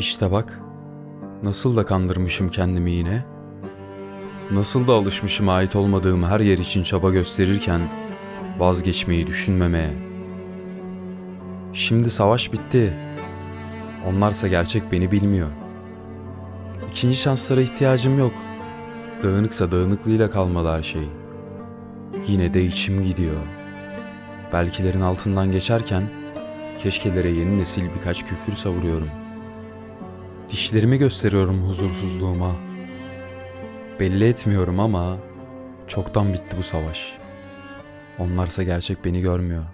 İşte bak, nasıl da kandırmışım kendimi yine. Nasıl da alışmışım ait olmadığım her yer için çaba gösterirken vazgeçmeyi düşünmemeye. Şimdi savaş bitti. Onlarsa gerçek beni bilmiyor. İkinci şanslara ihtiyacım yok. Dağınıksa dağınıklığıyla kalmalı her şey. Yine de içim gidiyor. Belkilerin altından geçerken keşkelere yeni nesil birkaç küfür savuruyorum. Dişlerimi gösteriyorum huzursuzluğuma. Belli etmiyorum ama çoktan bitti bu savaş. Onlarsa gerçek beni görmüyor.